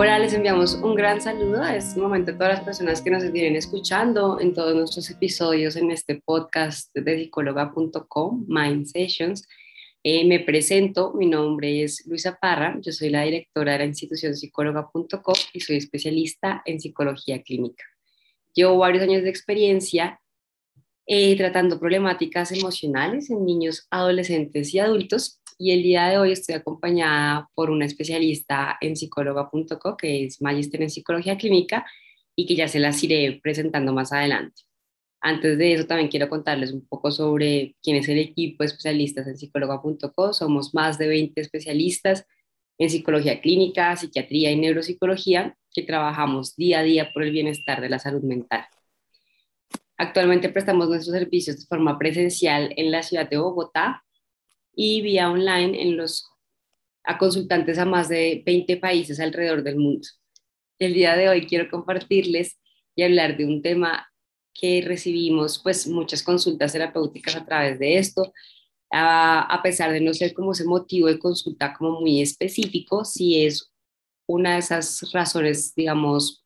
Hola, les enviamos un gran saludo a este momento a todas las personas que nos vienen escuchando en todos nuestros episodios en este podcast de psicóloga.com, Mind Sessions. Eh, me presento, mi nombre es Luisa Parra, yo soy la directora de la institución psicóloga.com y soy especialista en psicología clínica. Llevo varios años de experiencia eh, tratando problemáticas emocionales en niños, adolescentes y adultos y el día de hoy estoy acompañada por una especialista en psicóloga.co que es magíster en psicología clínica y que ya se las iré presentando más adelante. Antes de eso también quiero contarles un poco sobre quién es el equipo de especialistas en psicóloga.co. Somos más de 20 especialistas en psicología clínica, psiquiatría y neuropsicología que trabajamos día a día por el bienestar de la salud mental. Actualmente prestamos nuestros servicios de forma presencial en la ciudad de Bogotá, y vía online en los, a consultantes a más de 20 países alrededor del mundo. El día de hoy quiero compartirles y hablar de un tema que recibimos pues muchas consultas terapéuticas a través de esto, a, a pesar de no ser como ese motivo de consulta como muy específico, si es una de esas razones, digamos,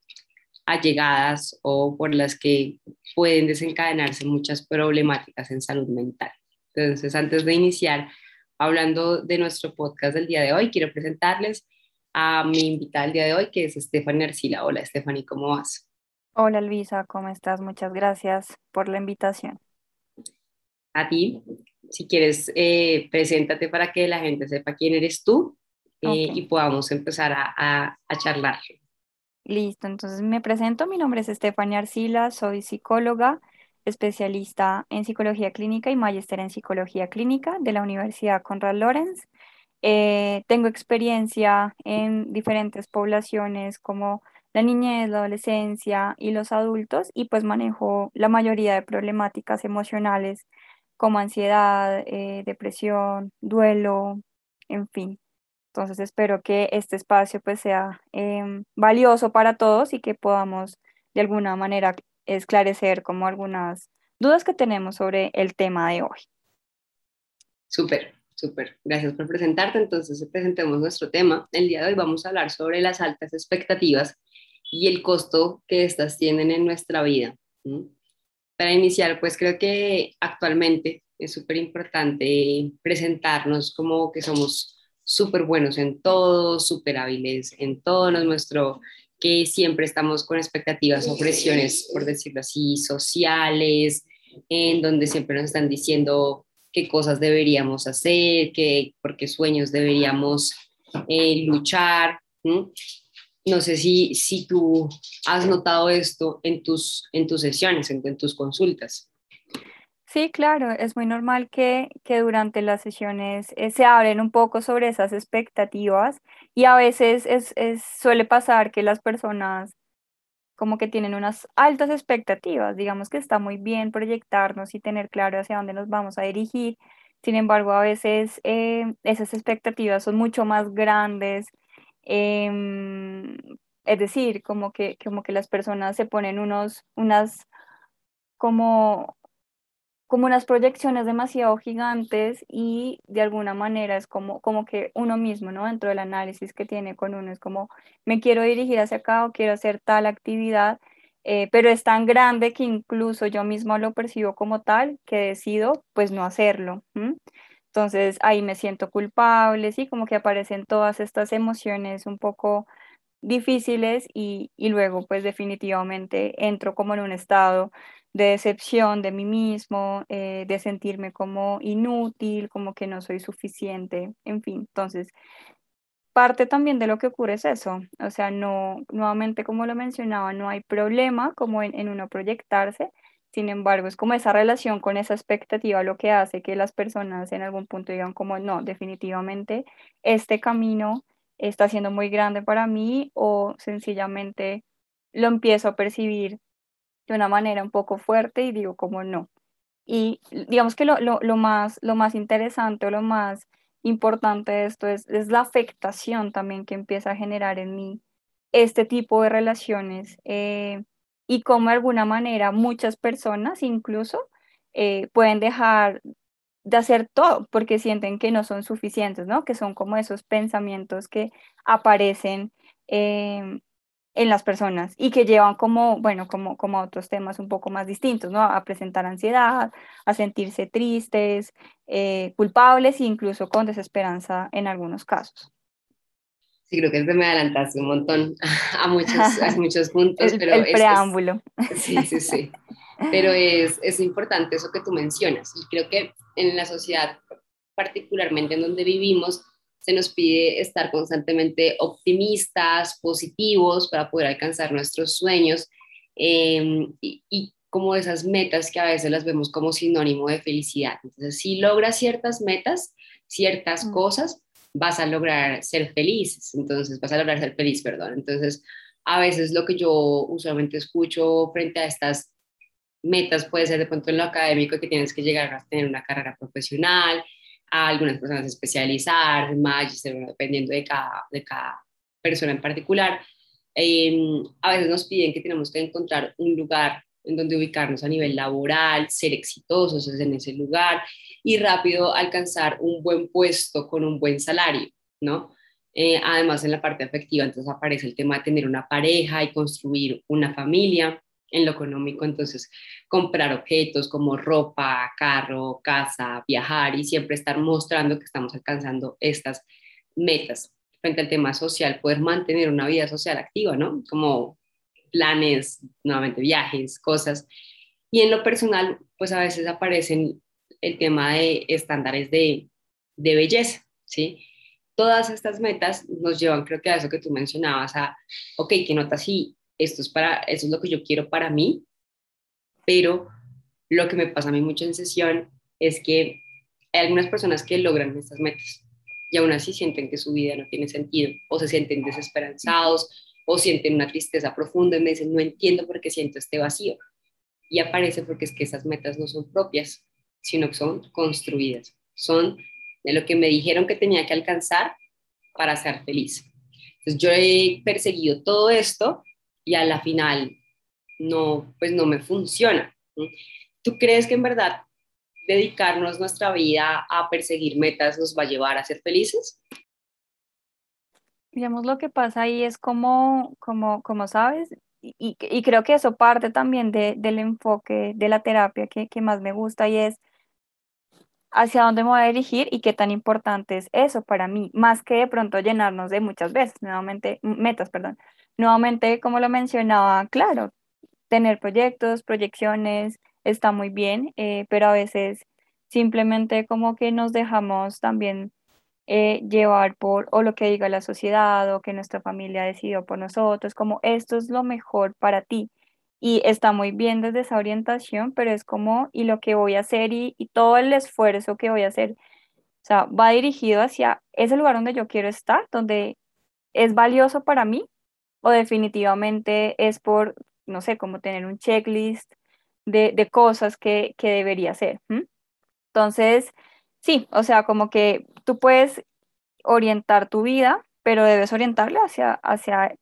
allegadas o por las que pueden desencadenarse muchas problemáticas en salud mental. Entonces, antes de iniciar, hablando de nuestro podcast del día de hoy, quiero presentarles a mi invitada del día de hoy, que es Stephanie Arcila. Hola, Stephanie, ¿cómo vas? Hola, Luisa, ¿cómo estás? Muchas gracias por la invitación. A ti, si quieres, eh, preséntate para que la gente sepa quién eres tú eh, y podamos empezar a, a, a charlar. Listo, entonces me presento, mi nombre es Stephanie Arcila, soy psicóloga especialista en psicología clínica y magíster en psicología clínica de la Universidad Conrad Lorenz. Eh, tengo experiencia en diferentes poblaciones como la niñez, la adolescencia y los adultos y pues manejo la mayoría de problemáticas emocionales como ansiedad, eh, depresión, duelo, en fin. Entonces espero que este espacio pues sea em, valioso para todos y que podamos de alguna manera esclarecer como algunas dudas que tenemos sobre el tema de hoy. Súper, súper. Gracias por presentarte. Entonces, presentemos nuestro tema. El día de hoy vamos a hablar sobre las altas expectativas y el costo que éstas tienen en nuestra vida. Para iniciar, pues creo que actualmente es súper importante presentarnos como que somos súper buenos en todo, súper hábiles en todo, no es nuestro que siempre estamos con expectativas o presiones, por decirlo así, sociales, en donde siempre nos están diciendo qué cosas deberíamos hacer, qué, por qué sueños deberíamos eh, luchar. No sé si, si tú has notado esto en tus, en tus sesiones, en tus consultas. Sí, claro, es muy normal que, que durante las sesiones eh, se hablen un poco sobre esas expectativas y a veces es, es, suele pasar que las personas como que tienen unas altas expectativas, digamos que está muy bien proyectarnos y tener claro hacia dónde nos vamos a dirigir, sin embargo a veces eh, esas expectativas son mucho más grandes, em, es decir, como que, como que las personas se ponen unos, unas como como unas proyecciones demasiado gigantes y de alguna manera es como, como que uno mismo, ¿no? Dentro del análisis que tiene con uno, es como, me quiero dirigir hacia acá o quiero hacer tal actividad, eh, pero es tan grande que incluso yo mismo lo percibo como tal que decido pues no hacerlo. Entonces ahí me siento culpable, sí, como que aparecen todas estas emociones un poco difíciles y, y luego pues definitivamente entro como en un estado de decepción de mí mismo, eh, de sentirme como inútil, como que no soy suficiente, en fin. Entonces, parte también de lo que ocurre es eso, o sea, no, nuevamente como lo mencionaba, no hay problema como en, en uno proyectarse, sin embargo, es como esa relación con esa expectativa lo que hace que las personas en algún punto digan como, no, definitivamente este camino está siendo muy grande para mí o sencillamente lo empiezo a percibir de una manera un poco fuerte y digo como no. Y digamos que lo, lo, lo más, lo más interesante o lo más importante de esto es, es, la afectación también que empieza a generar en mí este tipo de relaciones eh, y cómo de alguna manera muchas personas incluso eh, pueden dejar de hacer todo porque sienten que no son suficientes, ¿no? Que son como esos pensamientos que aparecen em, en las personas y que llevan como, bueno, como, como a otros temas un poco más distintos, ¿no? A presentar ansiedad, a sentirse tristes, eh, culpables e incluso con desesperanza en algunos casos. Sí, creo que te me adelantaste un montón a muchos, a muchos puntos. el, pero el preámbulo. sí, sí, sí. Pero es, es importante eso que tú mencionas. Y creo que en la sociedad, particularmente en donde vivimos, se nos pide estar constantemente optimistas, positivos para poder alcanzar nuestros sueños em, y, como esas metas que a veces las vemos como sinónimo de felicidad. Entonces, si logras ciertas metas, ciertas mm. cosas, vas a lograr ser feliz. Entonces, vas a lograr ser feliz, perdón. Entonces, a veces lo que yo usualmente escucho frente a estas metas puede ser de pronto en lo académico que tienes que llegar a tener una carrera profesional, a algunas personas especializar, más, dependiendo de cada, de cada persona en particular. Em, a veces nos piden que tenemos que encontrar un lugar en donde ubicarnos a nivel laboral, ser exitosos en ese lugar y rápido alcanzar un buen puesto con un buen salario, ¿no? Eh, además, en la parte afectiva, entonces aparece el tema de tener una pareja y construir una familia en lo económico, entonces comprar objetos como ropa, carro, casa, viajar y siempre estar mostrando que estamos alcanzando estas metas. Frente al tema social, poder mantener una vida social activa, ¿no? Como planes, nuevamente viajes, cosas. Y en lo personal, pues a veces aparecen el tema de estándares de, de belleza, ¿sí? Todas estas metas nos llevan, creo que a eso que tú mencionabas, a, ok, ¿qué nota sí esto es para, eso es lo que yo quiero para mí, pero lo que me pasa a mí mucho en sesión es que hay algunas personas que logran estas metas y aún así sienten que su vida no tiene sentido o se sienten desesperanzados o sienten una tristeza profunda y me dicen, no entiendo por qué siento este vacío. Y aparece porque es que esas metas no son propias, sino que son construidas, son de lo que me dijeron que tenía que alcanzar para ser feliz. Entonces yo he perseguido todo esto y a la final no, pues no me funciona. ¿Tú crees que en verdad dedicarnos nuestra vida a perseguir metas nos va a llevar a ser felices? Digamos, lo que pasa ahí es como, como, como sabes, y, y, creo que eso parte también de, del enfoque de la terapia que, que más me gusta y es hacia dónde me voy a dirigir y qué tan importante es eso para mí, más que de pronto llenarnos de muchas veces, nuevamente, metas, perdón, Nuevamente, como lo mencionaba, claro, tener proyectos, proyecciones, está muy bien, eh, pero a veces simplemente como que nos dejamos también eh, llevar por o lo que diga la sociedad o que nuestra familia decidió por nosotros, como esto es lo mejor para ti. Y está muy bien desde esa orientación, pero es como, y lo que voy a hacer y, y todo el esfuerzo que voy a hacer, o sea, va dirigido hacia ese lugar donde yo quiero estar, donde es valioso para mí o definitivamente es por, no sé, como tener un checklist de, de cosas que, que, debería hacer. Entonces, sí, o sea, como que tú puedes orientar tu vida, pero debes orientarla hacia, hacia,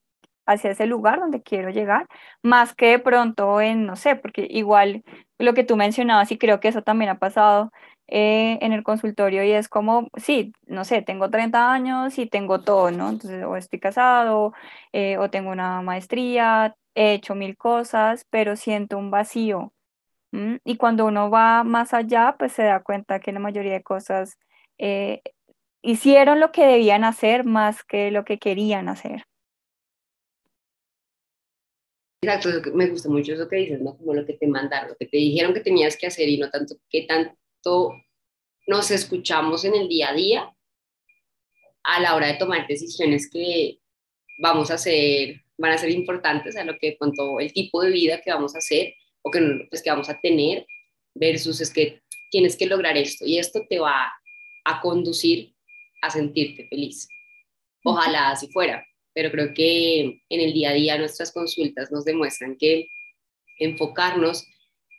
hacia ese lugar donde quiero llegar, más que de pronto en, no sé, porque igual lo que tú mencionabas, y creo que eso también ha pasado, eh, en el consultorio y es como, sí, no sé, tengo 30 años y tengo todo, ¿no? Entonces, o estoy casado, eh, o tengo una maestría, he hecho mil cosas, pero siento un vacío. Y cuando uno va más allá, pues se da cuenta que la mayoría de cosas eh, hicieron lo que debían hacer más que lo que querían hacer. Exacto, me gusta mucho eso que dices, ¿no? Como lo que te mandaron, lo que te dijeron que tenías que hacer y no tanto qué tan nos escuchamos en el día a día a la hora de tomar decisiones que vamos a hacer, van a ser importantes a lo que cuanto el tipo de vida que vamos a hacer o que, pues, que vamos a tener versus es que tienes que lograr esto y esto te va a conducir a sentirte feliz. Ojalá así fuera, pero creo que en el día a día nuestras consultas nos demuestran que enfocarnos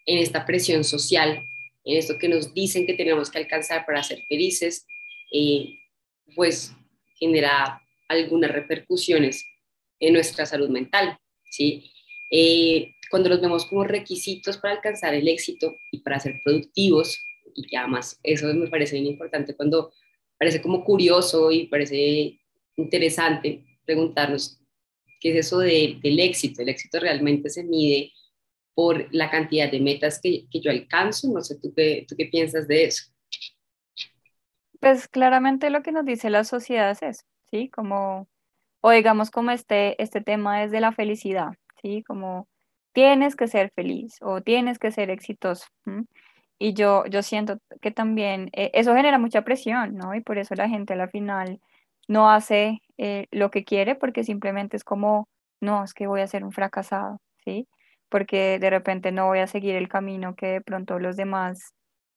en esta presión social en esto que nos dicen que tenemos que alcanzar para ser felices, eh, pues genera algunas repercusiones en nuestra salud mental, ¿sí? Eh, cuando los vemos como requisitos para alcanzar el éxito y para ser productivos, y que además eso me parece bien importante cuando parece como curioso y parece interesante preguntarnos ¿Qué es eso del éxito? El éxito realmente se mide por la cantidad de metas que, que yo alcanzo. No sé, ¿tú qué, ¿tú qué piensas de eso? Pues claramente lo que nos dice la sociedad es eso, ¿sí? Como, o digamos como este, este tema es de la felicidad, ¿sí? Como tienes que ser feliz o tienes que ser exitoso. Y yo, yo siento que también eh, eso genera mucha presión, ¿no? Y por eso la gente a la final no hace eh, lo que quiere porque simplemente es como, no, es que voy a ser un fracasado, ¿sí? Porque de repente no voy a seguir el camino que de pronto los demás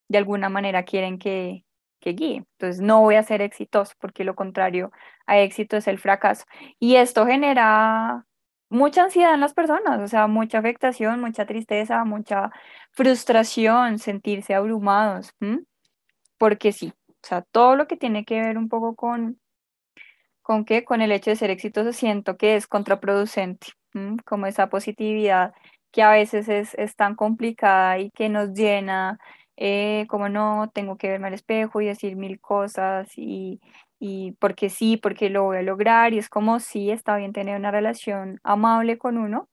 de alguna manera quieren que, que guíe. Entonces no voy a ser exitoso porque lo contrario a éxito es el fracaso. Y esto genera mucha ansiedad en las personas, o sea, mucha afectación, mucha tristeza, mucha frustración, sentirse abrumados, porque sí, o sea, todo lo que tiene que ver un poco con, con qué, con el hecho de ser exitoso, siento que es contraproducente, como esa positividad que a veces es, es tan complicada y que nos llena eh, como no, tengo que verme al espejo y decir mil cosas y, y porque sí, porque lo voy a lograr y es como sí, está bien tener una relación amable con uno,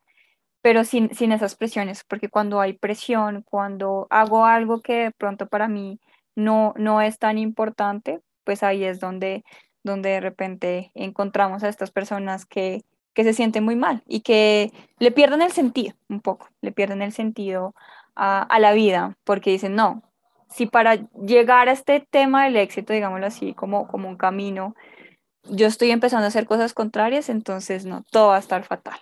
pero sin, sin esas presiones, porque cuando hay presión, cuando hago algo que de pronto para mí no, no es tan importante, pues ahí es donde, donde de repente encontramos a estas personas que, que se sienten muy mal y que le pierden el sentido un poco, le pierden el sentido a, la vida, porque dicen, no, si para llegar a este tema del éxito, digámoslo así, como, como un camino, yo estoy empezando a hacer cosas contrarias, entonces no, todo va a estar fatal.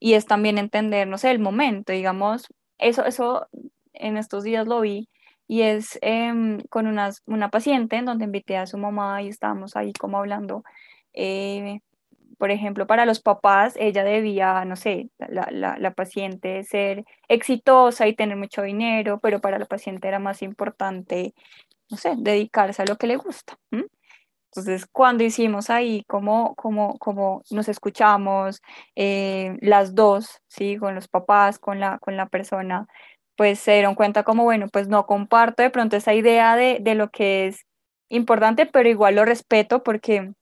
Y es también entender, no sé, el momento, digamos, eso, eso en estos días lo vi y es em, con una, una paciente en donde invité a su mamá y estábamos ahí como hablando eh, por ejemplo, para los papás, ella debía, no sé, la, la, paciente ser exitosa y tener mucho dinero, pero para la paciente era más importante, no sé, dedicarse a lo que le gusta. Entonces, cuando hicimos ahí, como, como, como nos escuchamos, eh, las dos, ¿sí? Con los papás, con la, con la persona, pues se dieron cuenta como, bueno, pues no comparto de pronto esa idea de, de lo que es importante, pero igual lo respeto porque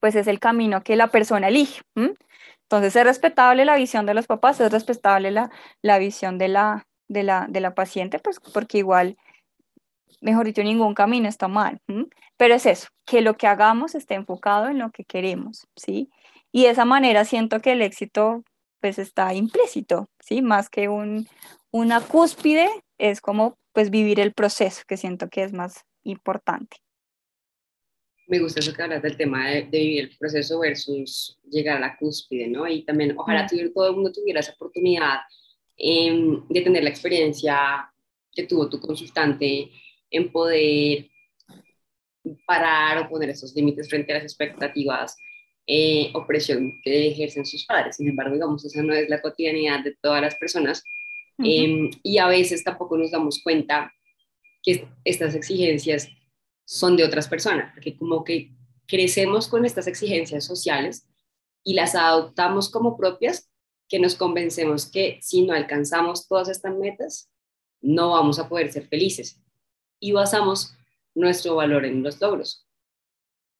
pues es el camino que la persona elige. Entonces es respetable la visión de los papás, es respetable la, la visión de la, de, la, de la paciente, pues porque igual, mejor dicho, ningún camino está mal. Pero es eso, que lo que hagamos esté enfocado en lo que queremos, ¿sí? Y de esa manera siento que el éxito pues está implícito, ¿sí? Más que un, una cúspide, es como pues vivir el proceso, que siento que es más importante me gusta eso que hablas del tema de, vivir el proceso versus llegar a la cúspide, ¿no? Y también ojalá mm. todo el mundo tuviera esa oportunidad em, de tener la experiencia que tuvo tu consultante en poder parar o poner esos límites frente a las expectativas eh, o presión que ejercen sus padres. Sin embargo, digamos, esa no es la cotidianidad de todas las personas em, y a veces tampoco nos damos cuenta que estas exigencias son de otras personas, porque como que crecemos con estas exigencias sociales y las adoptamos como propias, que nos convencemos que si no alcanzamos todas estas metas, no vamos a poder ser felices. Y basamos nuestro valor en los logros.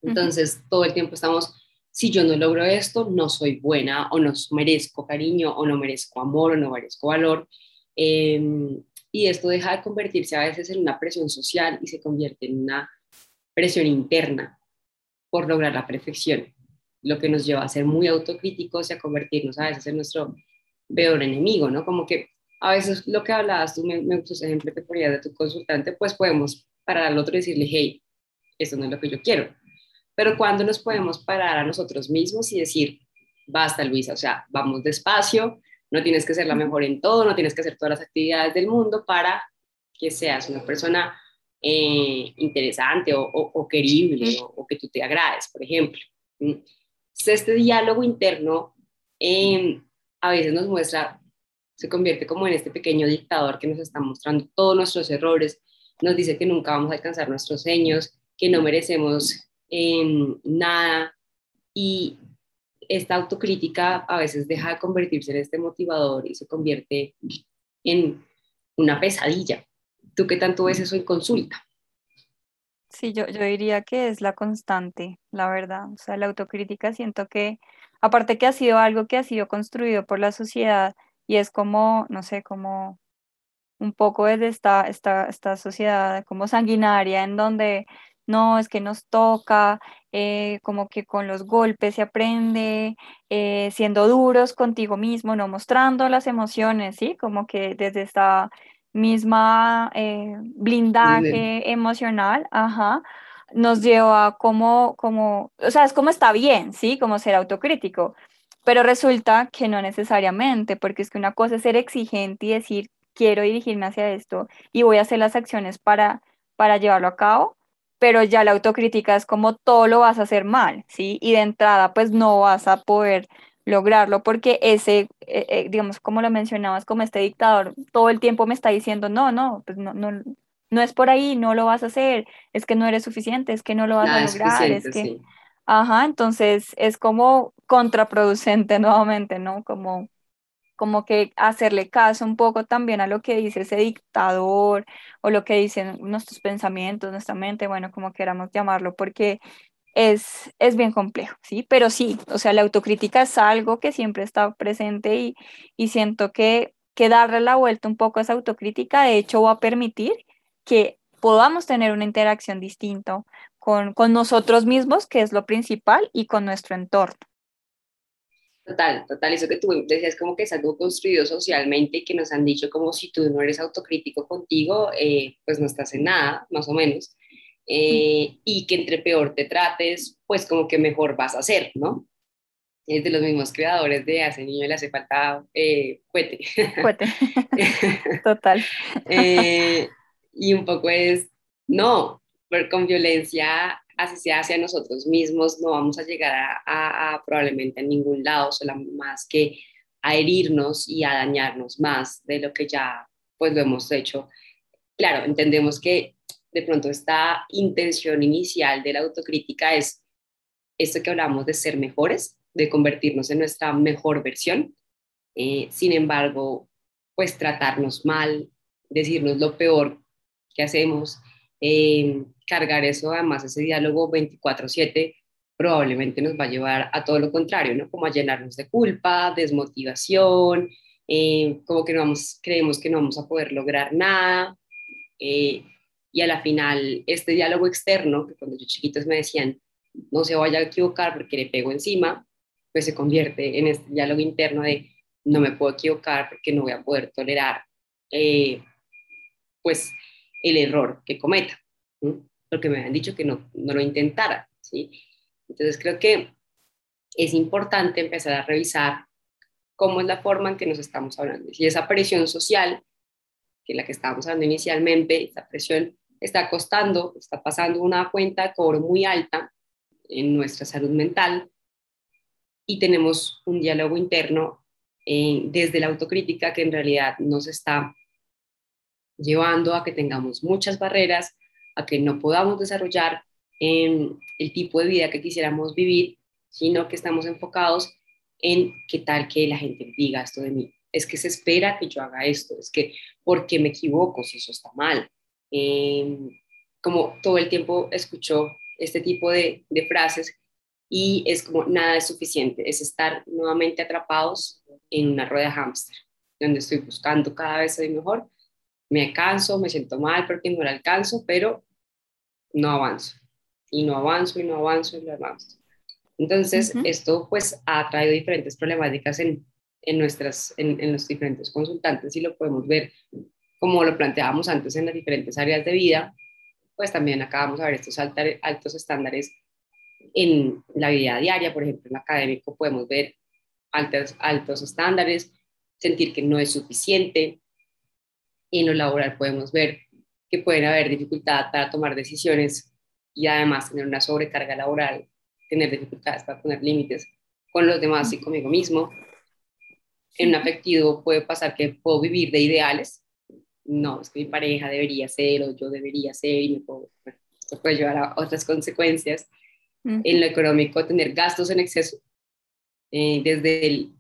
Entonces, todo el tiempo estamos, si yo no logro esto, no soy buena o no merezco cariño o no merezco amor o no merezco valor. Em, y esto deja de convertirse a veces en una presión social y se convierte en una presión interna por lograr la perfección, lo que nos lleva a ser muy autocríticos y a convertirnos a veces en nuestro peor enemigo, ¿no? Como que a veces lo que hablabas, tú me, me gustó ese ejemplo que ponías de tu consultante, pues podemos parar al otro y decirle, hey, esto no es lo que yo quiero. Pero cuando nos podemos parar a nosotros mismos y decir, basta Luisa, o sea, vamos despacio, no tienes que ser la mejor en todo, no tienes que hacer todas las actividades del mundo para que seas una persona eh, interesante o, querible o, que tú te agrades, por ejemplo. este diálogo interno em, a veces nos muestra, se convierte como en este pequeño dictador que nos está mostrando todos nuestros errores, nos dice que nunca vamos a alcanzar nuestros sueños, que no merecemos em, nada y esta autocrítica a veces deja de convertirse en este motivador y se convierte en una pesadilla ¿Tú qué tanto ves eso en consulta? Sí, yo, yo diría que es la constante, la verdad. O sea, la autocrítica siento que aparte que ha sido algo que ha sido construido por la sociedad y es como, no sé, como un poco desde esta, esta, esta sociedad como sanguinaria en donde no, es que nos toca, eh, como que con los golpes se aprende, eh, siendo duros contigo mismo, no mostrando las emociones, ¿sí? Como que desde esta misma eh, blindaje emocional, ajá, nos lleva como, como, o sea, es como está bien, ¿sí? Como ser autocrítico, pero resulta que no necesariamente, porque es que una cosa es ser exigente y decir, quiero dirigirme hacia esto y voy a hacer las acciones para, para llevarlo a cabo, pero ya la autocrítica es como todo lo vas a hacer mal, ¿sí? Y de entrada, pues no vas a poder lograrlo porque ese, eh, eh, digamos, como lo mencionabas, como este dictador, todo el tiempo me está diciendo, no, no, pues no, no, no es por ahí, no lo vas a hacer, es que no eres suficiente, es que no lo vas a lograr, es que... Ajá, entonces es como contraproducente nuevamente, ¿no? Como como que hacerle caso un poco también a lo que dice ese dictador o lo que dicen nuestros pensamientos, nuestra mente, bueno, como queramos llamarlo, porque es, es bien complejo, ¿sí? Pero sí, o sea, la autocrítica es algo que siempre está presente y, y siento que, que darle la vuelta un poco a esa autocrítica, de hecho, va a permitir que podamos tener una interacción distinta con, con nosotros mismos, que es lo principal, y con nuestro entorno. Total, total, eso que tú decías como que es algo construido socialmente y que nos han dicho como si tú no eres autocrítico contigo, eh, pues no estás en nada, más o menos, eh, y que entre peor te trates, pues como que mejor vas a ser, ¿no? Es de los mismos creadores de Hace niño le hace falta eh, cuete. total. y un poco es, no, con violencia así sea hacia nosotros mismos, no vamos a llegar a, probablemente a ningún lado, solo más que a herirnos y a dañarnos más de lo que ya pues lo hemos hecho. Claro, entendemos que de pronto esta intención inicial de la autocrítica es esto que hablamos de ser mejores, de convertirnos en nuestra mejor versión. Eh, sin embargo, pues tratarnos mal, decirnos lo peor que hacemos, eh, cargar eso, además ese diálogo 24/7 probablemente nos va a llevar a todo lo contrario, ¿no? Como a llenarnos de culpa, desmotivación, eh, como que no vamos, creemos que no vamos a poder lograr nada. Eh, y a la final, este diálogo externo, que cuando yo chiquitos me decían, no se vaya a equivocar porque le pego encima, pues se convierte en este diálogo interno de, no me puedo equivocar porque no voy a poder tolerar, pues el error que cometa, porque me han dicho que no, no lo intentara, ¿sí? Entonces creo que es importante empezar a revisar cómo es la forma en que nos estamos hablando. Y esa presión social, que es la que estábamos hablando inicialmente, esa presión está costando, está pasando una cuenta de cobro muy alta en nuestra salud mental y tenemos un diálogo interno eh, desde la autocrítica que en realidad nos está llevando a que tengamos muchas barreras, a que no podamos desarrollar el tipo de vida que quisiéramos vivir, sino que estamos enfocados en qué tal que la gente diga esto de mí. Es que se espera que yo haga esto, es que, ¿por qué me equivoco si eso está mal? Em, como todo el tiempo escucho este tipo de, de frases y es como nada es suficiente, es estar nuevamente atrapados en una rueda hámster, donde estoy buscando cada vez soy mejor, me canso, me siento mal porque no la alcanzo, pero no avanzo. Y no avanzo, y no avanzo, y no avanzo. Entonces, esto pues ha traído diferentes problemáticas en, en nuestras, en, los diferentes consultantes y lo podemos ver como lo planteábamos antes en las diferentes áreas de vida, pues también acabamos de ver estos altos estándares en la vida diaria, por ejemplo, en lo académico podemos ver altos, altos estándares, sentir que no es suficiente, en lo laboral podemos ver que pueden haber dificultad para tomar decisiones y además tener una sobrecarga laboral, tener dificultades para poner límites con los demás y conmigo mismo. En un afectivo puede pasar que puedo vivir de ideales. No, es que mi pareja debería ser o yo debería ser y me puedo, esto puede llevar a otras consecuencias. En lo económico, tener gastos en exceso, eh, desde el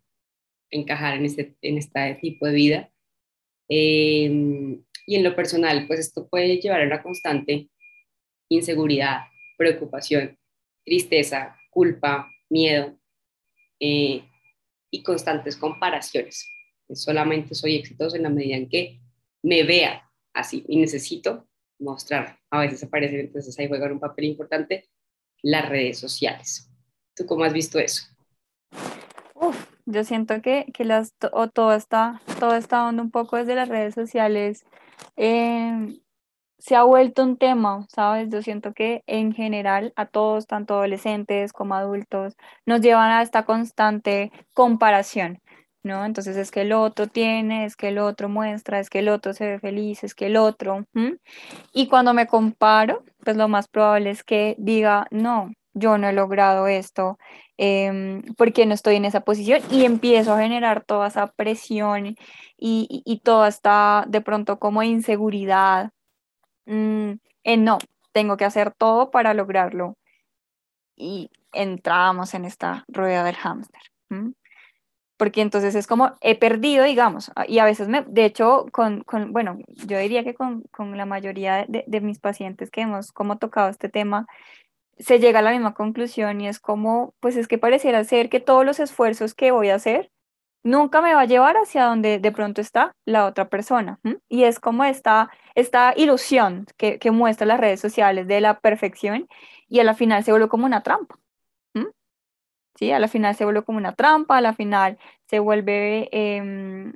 encajar en este, en este tipo de vida Em, y en lo personal, pues esto puede llevar a una constante inseguridad, preocupación, tristeza, culpa, miedo. eh, y constantes comparaciones. Solamente soy exitoso en la medida en que me vea así y necesito mostrar. A veces aparecen, entonces ahí juegan un papel importante las redes sociales. ¿Tú cómo has visto eso? Yo siento que, que las, o todo, está, todo está dando un poco desde las redes sociales. Eh, se ha vuelto un tema, ¿sabes? Yo siento que en general a todos, tanto adolescentes como adultos, nos llevan a esta constante comparación, ¿no? Entonces es que el otro tiene, es que el otro muestra, es que el otro se ve feliz, es que el otro. Y cuando me comparo, pues lo más probable es que diga, no, yo no he logrado esto, eh, porque no estoy en esa posición y empiezo a generar toda esa presión y, y toda esta de pronto como inseguridad Mm, en no, tengo que hacer todo para lograrlo. Y entramos en esta rueda del hámster. Porque entonces es como, he perdido, digamos, ah, y a veces me, de hecho, con, con bueno, yo diría que con, con la mayoría de, de, mis pacientes que hemos como tocado este tema, se llega a la misma conclusión y es como, pues es que pareciera ser que todos los esfuerzos que voy a hacer nunca me va a llevar hacia donde de pronto está la otra persona. Y es como esta, esta ilusión que, que muestra las redes sociales de la perfección y a la final se vuelve como una trampa. ¿Sí? A la final se vuelve como una trampa, a la final se vuelve, em,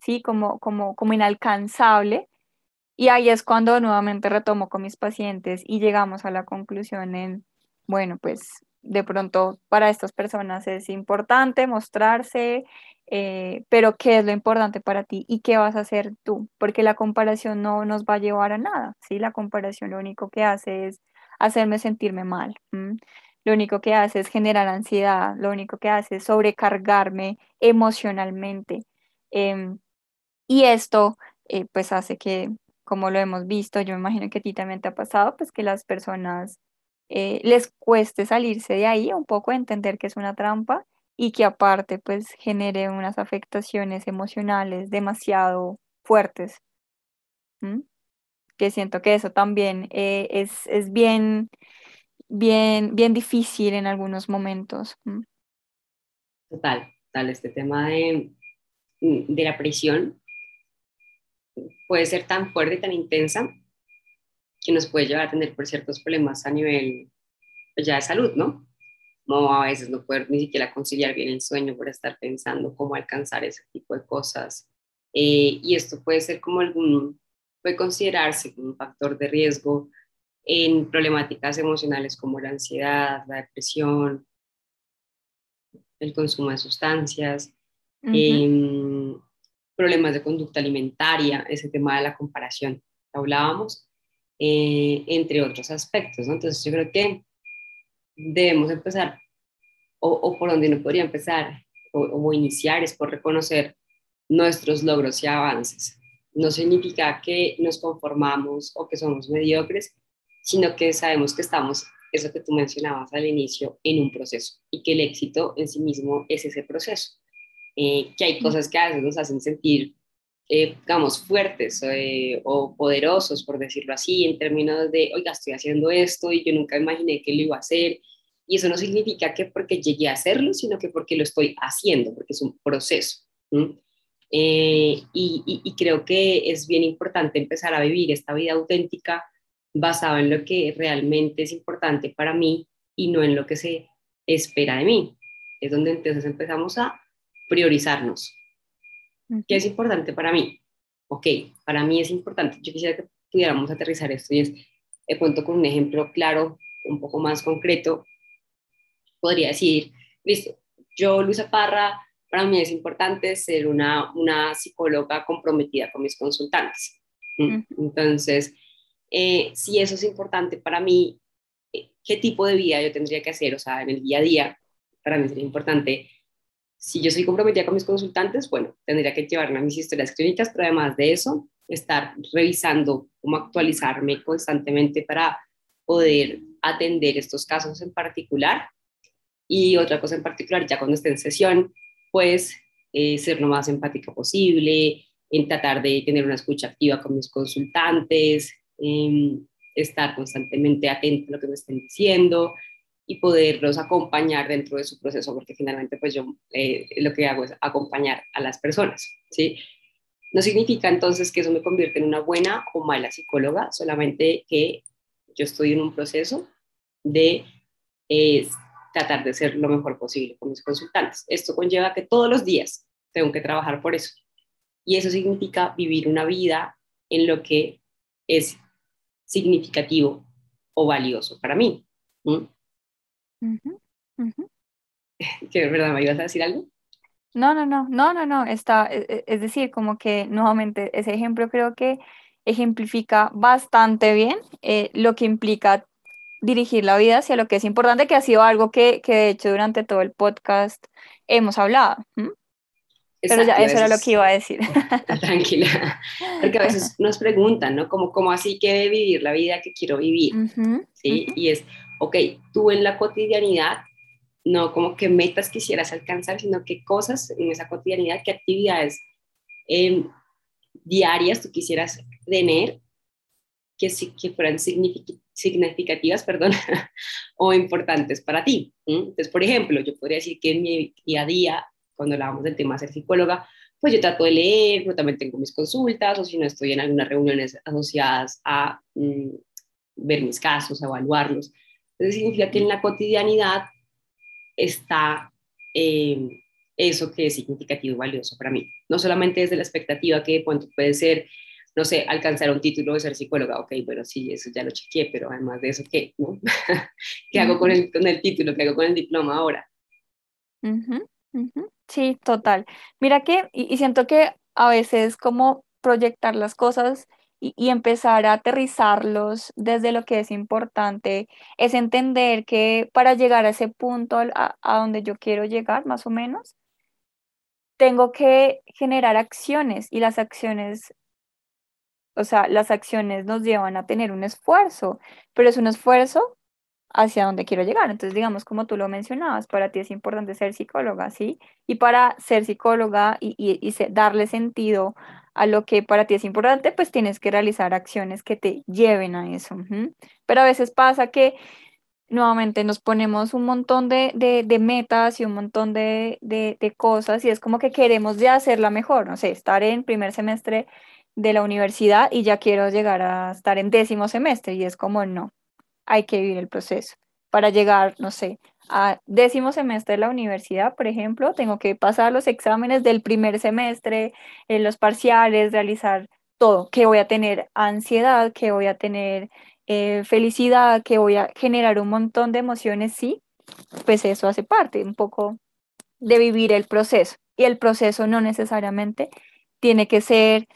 sí, como, como, como inalcanzable. Y ahí es cuando nuevamente retomo con mis pacientes y llegamos a la conclusión en, bueno, pues de pronto para estas personas es importante mostrarse, eh, pero ¿qué es lo importante para ti y qué vas a hacer tú? Porque la comparación no nos va a llevar a nada, ¿sí? La comparación lo único que hace es hacerme sentirme mal, lo único que hace es generar ansiedad, lo único que hace es sobrecargarme emocionalmente. Em, y esto eh, pues hace que, como lo hemos visto, yo me imagino que a ti también te ha pasado, pues que las personas eh, les cueste salirse de ahí, un poco entender que es una trampa y que aparte pues genere unas afectaciones emocionales demasiado fuertes. Que siento que eso también eh, es, es, bien, bien, bien difícil en algunos momentos. Total, total, este tema de, de la presión puede ser tan fuerte y tan intensa que nos puede llevar a tener por ciertos problemas a nivel pues, ya de salud, ¿no? Como a veces no poder ni siquiera conciliar bien el sueño por estar pensando cómo alcanzar ese tipo de cosas. Eh, y esto puede ser como algún, puede considerarse como un factor de riesgo en problemáticas emocionales como la ansiedad, la depresión, el consumo de sustancias, em, problemas de conducta alimentaria, ese tema de la comparación, hablábamos, eh, entre otros aspectos. ¿no? Entonces yo creo que debemos empezar, o, por donde no podría empezar, o, o, iniciar, es por reconocer nuestros logros y avances. No significa que nos conformamos o que somos mediocres, sino que sabemos que estamos, eso que tú mencionabas al inicio, en un proceso y que el éxito en sí mismo es ese proceso. Eh, que hay cosas que a veces nos hacen sentir eh, digamos, fuertes eh, o poderosos, por decirlo así, en términos de, oiga, estoy haciendo esto y yo nunca imaginé que lo iba a hacer. Y eso no significa que porque llegué a hacerlo, sino que porque lo estoy haciendo, porque es un proceso. Eh, y, y, creo que es bien importante empezar a vivir esta vida auténtica basada en lo que realmente es importante para mí y no en lo que se espera de mí. Es donde entonces empezamos a priorizarnos, ¿Qué es importante para mí? Ok, para mí es importante. Yo quisiera que pudiéramos aterrizar esto y es, de cuento con un ejemplo claro, un poco más concreto. Podría decir, listo, yo, Luisa Parra, para mí es importante ser una, una psicóloga comprometida con mis consultantes. Entonces, eh, si eso es importante para mí, eh, ¿qué tipo de vida yo tendría que hacer? O sea, en el día a día, para mí sería importante si yo soy comprometida con mis consultantes, bueno, tendría que llevarme a mis historias clínicas, pero además de eso, estar revisando cómo actualizarme constantemente para poder atender estos casos en particular. Y otra cosa en particular, ya cuando esté en sesión, pues eh, ser lo más empática posible, en tratar de tener una escucha activa con mis consultantes, estar constantemente atento a lo que me estén diciendo, y poderlos acompañar dentro de su proceso, porque finalmente pues yo eh, lo que hago es acompañar a las personas, ¿sí? No significa entonces que eso me convierte en una buena o mala psicóloga, solamente que yo estoy en un proceso de eh, tratar de ser lo mejor posible con mis consultantes. Esto conlleva que todos los días tengo que trabajar por eso. Y eso significa vivir una vida en lo que es significativo o valioso para mí. ¿Que verdad me ibas a decir algo? No, no, no, no, no, no, está, e, e, es decir, como que nuevamente ese ejemplo creo que ejemplifica bastante bien eh, lo que implica dirigir la vida hacia lo que es importante, que ha sido algo que, que de hecho durante todo el podcast hemos hablado. Pero ya, eso era lo que iba a decir. Tranquila, porque a veces nos preguntan, ¿no? Como, ¿Cómo así que vivir la vida que quiero vivir? ¿Sí? Y es, ok, tú en la cotidianidad, no como que metas quisieras alcanzar, sino qué cosas en esa cotidianidad, qué actividades em, diarias tú quisieras tener que, que fueran significativas perdón, o importantes para ti. Entonces, por ejemplo, yo podría decir que en mi día a día, cuando hablábamos del tema de ser psicóloga, pues yo trato de leer, pero también tengo mis consultas, o si no estoy en algunas reuniones asociadas a mm, ver mis casos, evaluarlos. Entonces significa que en la cotidianidad está eh, eso que es significativo y valioso para mí. No solamente desde la expectativa que puede ser, no sé, alcanzar un título de ser psicóloga. Ok, bueno, sí, eso ya lo chequeé, pero además de eso, ¿qué? ¿no? ¿Qué hago con el, con el título? ¿Qué hago con el diploma ahora? Sí, total. Mira que, y, y siento que a veces como proyectar las cosas y, empezar a aterrizarlos desde lo que es importante, es entender que para llegar a ese punto a, donde yo quiero llegar, más o menos, tengo que generar acciones y las acciones, o sea, las acciones nos llevan a tener un esfuerzo, pero es un esfuerzo hacia donde quiero llegar. Entonces, digamos, como tú lo mencionabas, para ti es importante ser psicóloga, ¿sí? Y para ser psicóloga y, y darle sentido a lo que para ti es importante, pues tienes que realizar acciones que te lleven a eso. Pero a veces pasa que nuevamente nos ponemos un montón de, metas y un montón de, cosas y es como que queremos ya hacerla mejor, no sé, estar en primer semestre de la universidad y ya quiero llegar a estar en décimo semestre y es como no, hay que vivir el proceso para llegar, no sé, a décimo semestre de la universidad, por ejemplo, tengo que pasar los exámenes del primer semestre, en los parciales, realizar todo, que voy a tener ansiedad, que voy a tener eh, felicidad, que voy a generar un montón de emociones, sí, pues eso hace parte un poco de vivir el proceso. Y el proceso no necesariamente tiene que ser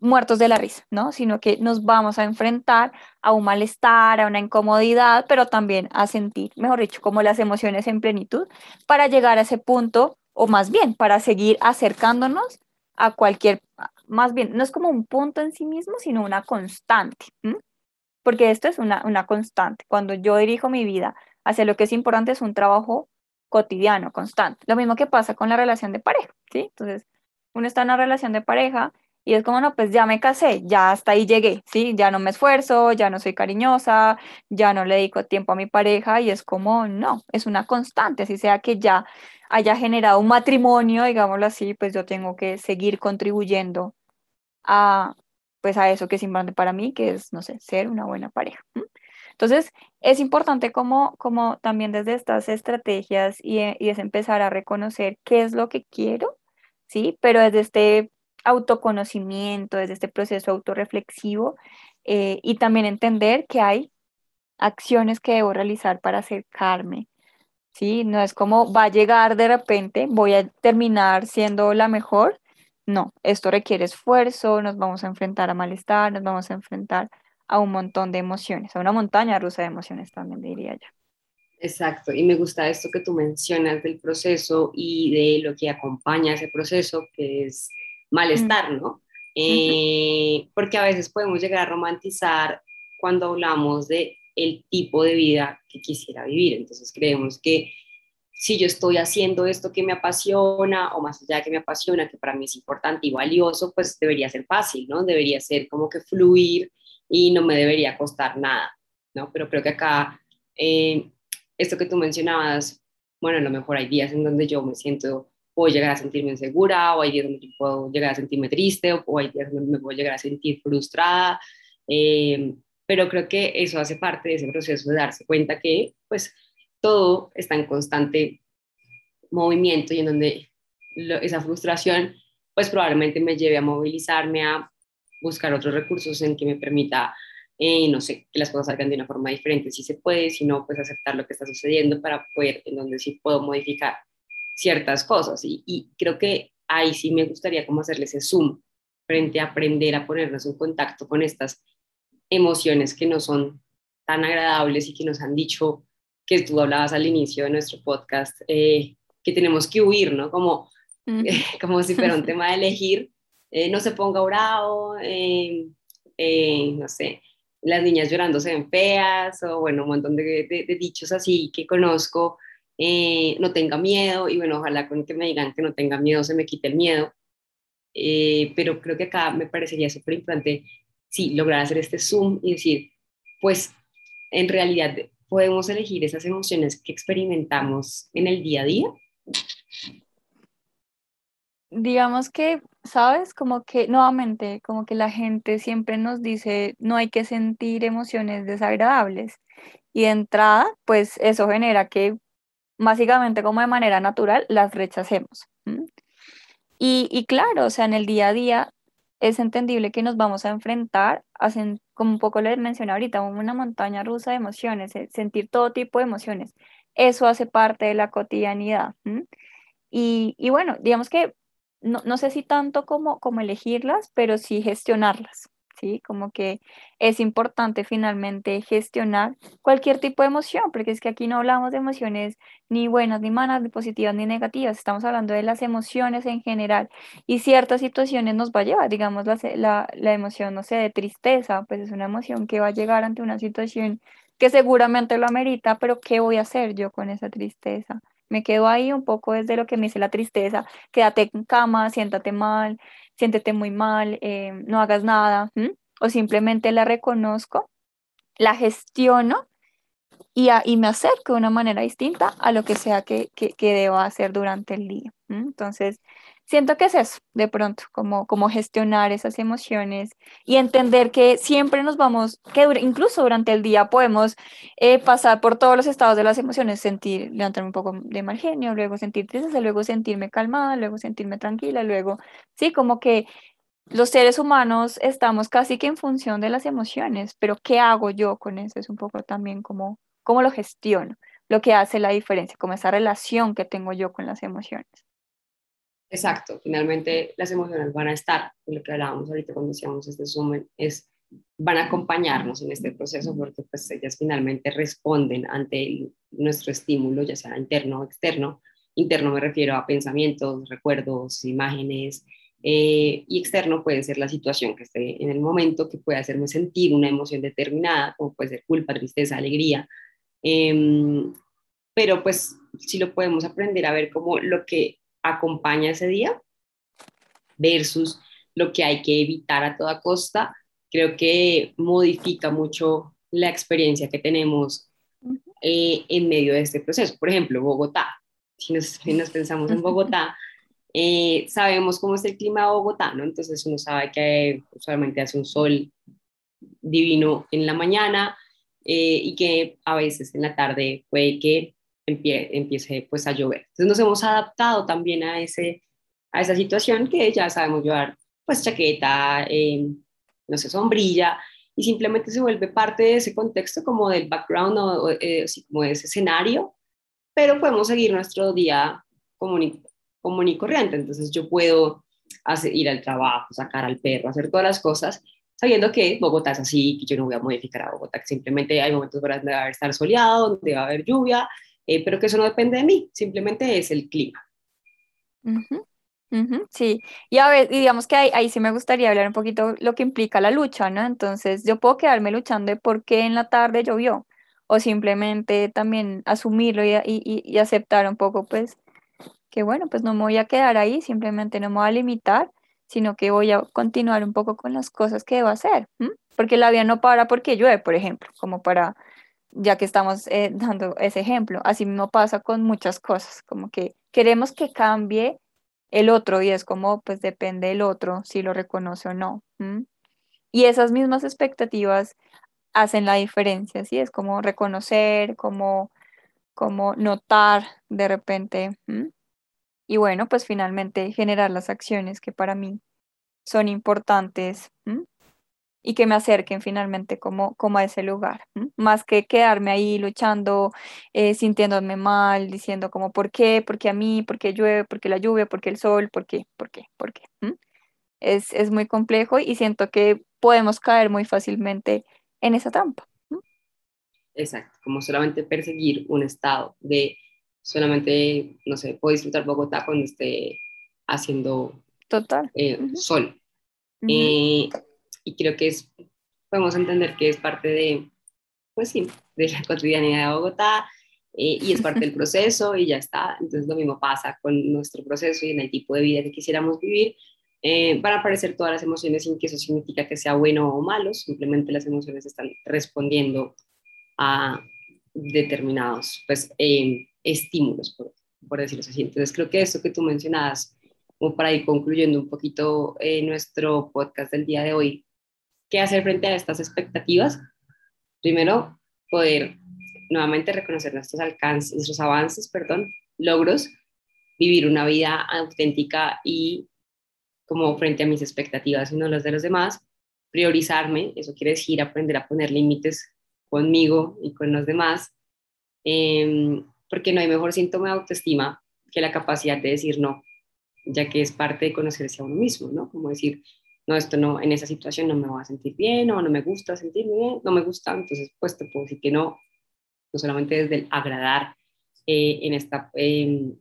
muertos de la risa, ¿no? Sino que nos vamos a enfrentar a un malestar, a una incomodidad, pero también a sentir, mejor dicho, como las emociones en plenitud para llegar a ese punto, o más bien, para seguir acercándonos a cualquier, más bien, no es como un punto en sí mismo, sino una constante, porque esto es una, una constante. Cuando yo dirijo mi vida hacia lo que es importante, es un trabajo cotidiano, constante. Lo mismo que pasa con la relación de pareja, ¿sí? Entonces, uno está en una relación de pareja y es como, no, pues ya me casé, ya hasta ahí llegué, ¿sí? Ya no me esfuerzo, ya no soy cariñosa, ya no le dedico tiempo a mi pareja y es como, no, es una constante, así sea que ya haya generado un matrimonio, digámoslo así, pues yo tengo que seguir contribuyendo a, pues a eso que es importante para mí, que es, no sé, ser una buena pareja. Entonces, es importante como, como también desde estas estrategias y, y es empezar a reconocer qué es lo que quiero, ¿sí? Pero desde este autoconocimiento, desde este proceso autorreflexivo eh, y también entender que hay acciones que debo realizar para acercarme. ¿sí? No es como va a llegar de repente, voy a terminar siendo la mejor. No, esto requiere esfuerzo, nos vamos a enfrentar a malestar, nos vamos a enfrentar a un montón de emociones, a una montaña rusa de emociones también diría yo. Exacto, y me gusta esto que tú mencionas del proceso y de lo que acompaña ese proceso, que es malestar, ¿no? Eh, porque a veces podemos llegar a romantizar cuando hablamos de el tipo de vida que quisiera vivir. Entonces creemos que si yo estoy haciendo esto que me apasiona o más allá de que me apasiona, que para mí es importante y valioso, pues debería ser fácil, ¿no? Debería ser como que fluir y no me debería costar nada, ¿no? Pero creo que acá eh, esto que tú mencionabas, bueno, a lo mejor hay días en donde yo me siento, puedo llegar a sentirme insegura, o hay días donde puedo llegar a sentirme triste, o hay días donde me puedo llegar a sentir frustrada, eh, pero creo que eso hace parte de ese proceso de darse cuenta que, pues, todo está en constante movimiento y en donde esa frustración, pues probablemente me lleve a movilizarme, a buscar otros recursos en que me permita eh, no sé, que las cosas salgan de una forma diferente, si se puede, si no, pues aceptar lo que está sucediendo para poder, en donde sí puedo modificar ciertas cosas. Y, y creo que ahí sí me gustaría como hacerle ese zoom frente a aprender a ponernos en contacto con estas emociones que no son tan agradables y que nos han dicho que tú hablabas al inicio de nuestro podcast, eh, que tenemos que huir, ¿no? Como, como si fuera un tema de elegir, eh, no se ponga bravo, no sé, las niñas llorando se ven feas, o bueno, un montón de, dichos así que conozco, eh, no tenga miedo, y bueno, ojalá con que me digan que no tenga miedo se me quite el miedo, eh, pero creo que acá me parecería súper importante, sí, lograr hacer este zoom y decir, pues en realidad podemos elegir esas emociones que experimentamos en el día a día. Digamos que ¿sabes? Como que nuevamente, como que la gente siempre nos dice, no hay que sentir emociones desagradables. Y de entrada, pues eso genera que básicamente como de manera natural las rechacemos. Y, claro, o sea, en el día a día es entendible que nos vamos a enfrentar, a como un poco les mencioné ahorita, una montaña rusa de emociones, eh, sentir todo tipo de emociones. Eso hace parte de la cotidianidad. Y, y bueno, digamos que no, no sé si tanto como, como elegirlas, pero sí gestionarlas. ¿Sí? Como que es importante finalmente gestionar cualquier tipo de emoción, porque es que aquí no hablamos de emociones ni buenas, ni malas, ni positivas, ni negativas, estamos hablando de las emociones en general y ciertas situaciones nos va a llevar, digamos, la, la, la emoción, no sé, de tristeza, pues es una emoción que va a llegar ante una situación que seguramente lo amerita, pero ¿qué voy a hacer yo con esa tristeza? Me quedo ahí un poco desde lo que me dice la tristeza, quédate en cama, siéntate mal, siéntete muy mal, eh, no hagas nada, o simplemente la reconozco, la gestiono y, y, me acerco de una manera distinta a lo que sea que, que, que deba hacer durante el día. Entonces, siento que es eso, de pronto, como, como gestionar esas emociones y entender que siempre nos vamos, que incluso durante el día podemos eh, pasar por todos los estados de las emociones, sentir, levantarme un poco de mal genio, luego sentir tristeza, luego sentirme calmada, luego sentirme tranquila, luego, sí, como que los seres humanos estamos casi que en función de las emociones, pero ¿qué hago yo con eso? Es un poco también como, cómo lo gestiono, lo que hace la diferencia, como esa relación que tengo yo con las emociones. Exacto, finalmente las emociones van a estar, lo que hablábamos ahorita cuando hacíamos este Zoom, es, van a acompañarnos en este proceso porque pues ellas finalmente responden ante nuestro estímulo, ya sea interno o externo. Interno me refiero a pensamientos, recuerdos, imágenes, eh, y externo puede ser la situación que esté en el momento, que puede hacerme sentir una emoción determinada, como puede ser culpa, tristeza, alegría. Em, pero pues si lo podemos aprender a ver como lo que acompaña ese día versus lo que hay que evitar a toda costa, creo que modifica mucho la experiencia que tenemos eh, en medio de este proceso. Por ejemplo, Bogotá. Si nos, pensamos en Bogotá, eh, sabemos cómo es el clima de Bogotá, ¿no? Entonces uno sabe que usualmente hace un sol divino en la mañana eh, y que a veces en la tarde puede que empiece pues a llover. Entonces nos hemos adaptado también a, ese, a esa situación que ya sabemos llevar pues chaqueta, eh, no sé, sombrilla, y simplemente se vuelve parte de ese contexto como del background o, eh, como de ese escenario, pero podemos seguir nuestro día común común y corriente. Entonces yo puedo hacer, ir al trabajo, sacar al perro, hacer todas las cosas, sabiendo que Bogotá es así, que yo no voy a modificar a Bogotá, que simplemente hay momentos donde va a estar soleado, donde va a haber lluvia, eh, pero que eso no depende de mí, simplemente es el clima. sí, y a ver, digamos que ahí, ahí, sí me gustaría hablar un poquito lo que implica la lucha, ¿no? Entonces, yo puedo quedarme luchando de por qué en la tarde llovió, o simplemente también asumirlo y, y, y aceptar un poco, pues, que bueno, pues no me voy a quedar ahí, simplemente no me voy a limitar, sino que voy a continuar un poco con las cosas que debo hacer, porque la vida no para porque llueve, por ejemplo, como para ya que estamos eh, dando ese ejemplo. Así mismo pasa con muchas cosas, como que queremos que cambie el otro y es como, pues depende del otro si lo reconoce o no. Y esas mismas expectativas hacen la diferencia, ¿sí? Es como reconocer, como, como notar de repente. Y bueno, pues finalmente generar las acciones que para mí son importantes y que me acerquen finalmente como, como a ese lugar, más que quedarme ahí luchando, eh, sintiéndome mal, diciendo como, ¿por qué? ¿Por qué a mí? ¿Por qué llueve? ¿Por qué la lluvia? ¿Por qué el sol? ¿Por qué? ¿Por qué? ¿Por qué? Es, es muy complejo y siento que podemos caer muy fácilmente en esa trampa. Exacto, como solamente perseguir un estado de solamente, no sé, puedo disfrutar Bogotá cuando esté haciendo Total. Eh, sol. Eh, y creo que es, podemos entender que es parte de, pues sí, de la cotidianidad de Bogotá eh, y es parte del proceso y ya está. Entonces lo mismo pasa con nuestro proceso y en el tipo de vida que quisiéramos vivir. van a aparecer todas las emociones sin que eso significa que sea bueno o malo, simplemente las emociones están respondiendo a determinados pues, estímulos, por, por decirlo así. Entonces creo que esto que tú mencionabas como para ir concluyendo un poquito eh, nuestro podcast del día de hoy, ¿qué hacer frente a estas expectativas? Primero, poder nuevamente reconocer nuestros alcances, nuestros avances, perdón, logros, vivir una vida auténtica y como frente a mis expectativas y no las de los demás, priorizarme, eso quiere decir aprender a poner límites conmigo y con los demás, eh, porque no hay mejor síntoma de autoestima que la capacidad de decir no ya que es parte de conocerse a uno mismo, ¿no? Como decir, no, esto no, en esa situación no me voy a sentir bien o no me gusta sentirme bien, no me gusta, entonces pues te puedo decir que no, no solamente desde el agradar eh, en, esta, en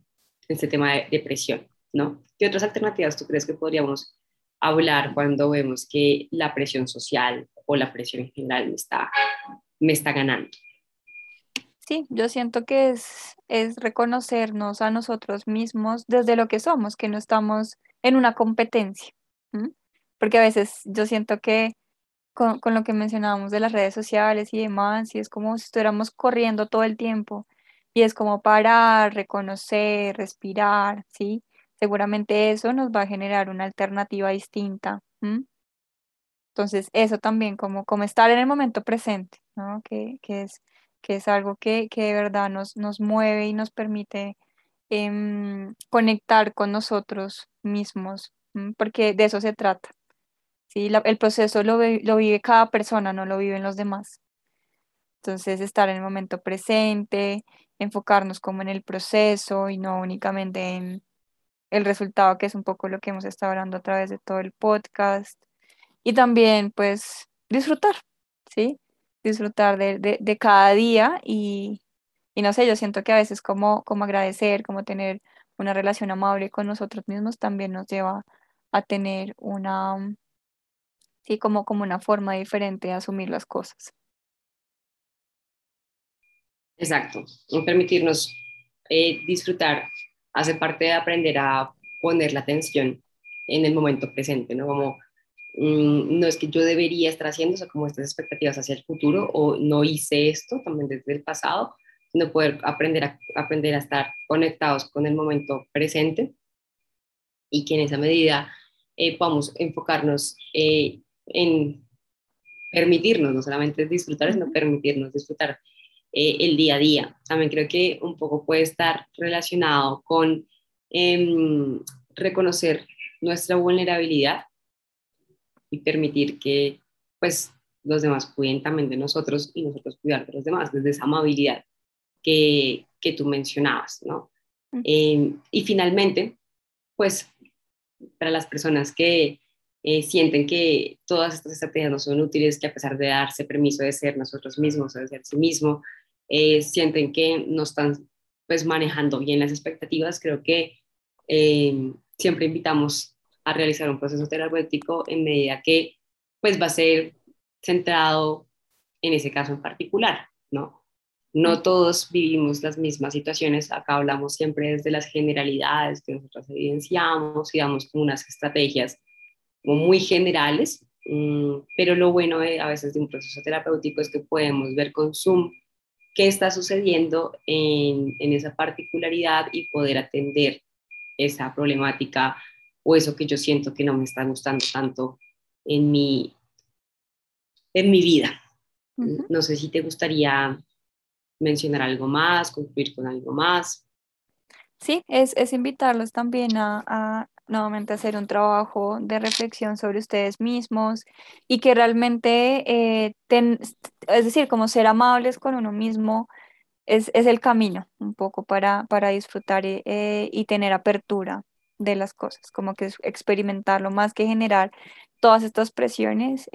este tema de depresión, ¿no? ¿Qué otras alternativas tú crees que podríamos hablar cuando vemos que la presión social o la presión en general me está, me está ganando? Sí, yo siento que es, es reconocernos a nosotros mismos desde lo que somos, que no estamos en una competencia. Porque a veces yo siento que con, con, lo que mencionábamos de las redes sociales y demás, y es como si estuviéramos corriendo todo el tiempo, y es como parar, reconocer, respirar, ¿sí? Seguramente eso nos va a generar una alternativa distinta. Entonces, eso también, como, como estar en el momento presente, ¿no? Que, que es que es algo que, de verdad nos, nos mueve y nos permite em, conectar con nosotros mismos, porque de eso se trata. El proceso lo, vive cada persona, no lo viven los demás. Entonces, estar en el momento presente, enfocarnos como en el proceso y no únicamente en el resultado, que es un poco lo que hemos estado hablando a través de todo el podcast. Y también, pues, disfrutar, ¿sí? disfrutar de, cada día y, no sé, yo siento que a veces como, como agradecer, como tener una relación amable con nosotros mismos también nos lleva a tener una, sí, como, como una forma diferente de asumir las cosas. Exacto, permitirnos eh, disfrutar hace parte de aprender a poner la atención en el momento presente, ¿no? Como Mm, no es que yo debería estar haciendo, o sea, como estas expectativas hacia el futuro, o no hice esto también desde el pasado, sino poder aprender a, aprender a estar conectados con el momento presente y que en esa medida eh, podamos enfocarnos eh, en permitirnos, no solamente disfrutar, sino permitirnos disfrutar eh, el día a día. También creo que un poco puede estar relacionado con em, reconocer nuestra vulnerabilidad y permitir que pues los demás cuiden también de nosotros y nosotros cuidar de los demás, desde esa amabilidad que, que tú mencionabas, ¿no? Em, y finalmente, pues para las personas que eh, sienten que todas estas estrategias no son útiles, que a pesar de darse permiso de ser nosotros mismos o de ser sí mismo, eh, sienten que no están pues manejando bien las expectativas, creo que em, siempre invitamos a realizar un proceso terapéutico en medida que pues va a ser centrado en ese caso en particular, ¿no? No todos vivimos las mismas situaciones, acá hablamos siempre desde las generalidades que nosotros evidenciamos y damos unas estrategias muy generales, mm, pero lo bueno a veces de un proceso terapéutico es que podemos ver con zoom qué está sucediendo en, en esa particularidad y poder atender esa problemática o eso que yo siento que no me está gustando tanto en mi, en mi vida. No sé si te gustaría mencionar algo más, concluir con algo más. Sí, es, es invitarlos también a, a, nuevamente hacer un trabajo de reflexión sobre ustedes mismos y que realmente, eh, es decir, como ser amables con uno mismo es, es el camino un poco para, para disfrutar eh, eh, y tener apertura de las cosas, como que experimentarlo más que generar todas estas presiones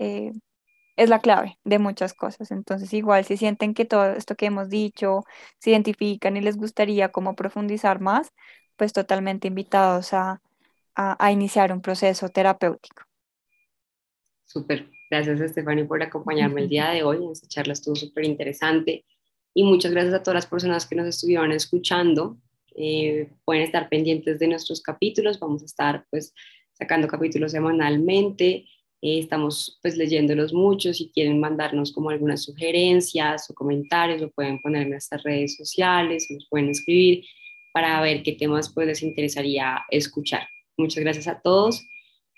es la clave de muchas cosas. Entonces, igual si sienten que todo esto que hemos dicho se identifican y les gustaría como profundizar más, pues totalmente invitados a, a, iniciar un proceso terapéutico. Súper. Gracias, Estefania, por acompañarme el día de hoy. Esta charla estuvo súper interesante. Y muchas gracias a todas las personas que nos estuvieron escuchando. Eh, pueden estar pendientes de nuestros capítulos. Vamos a estar pues sacando capítulos semanalmente. Eh, estamos pues leyéndolos mucho. Si quieren mandarnos como algunas sugerencias o comentarios, lo pueden poner en nuestras redes sociales, nos pueden escribir para ver qué temas pues les interesaría escuchar. Muchas gracias a todos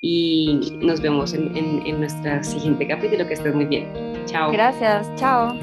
y nos vemos en, en, nuestro siguiente capítulo. Que estés muy bien. Chao. Gracias. Chao.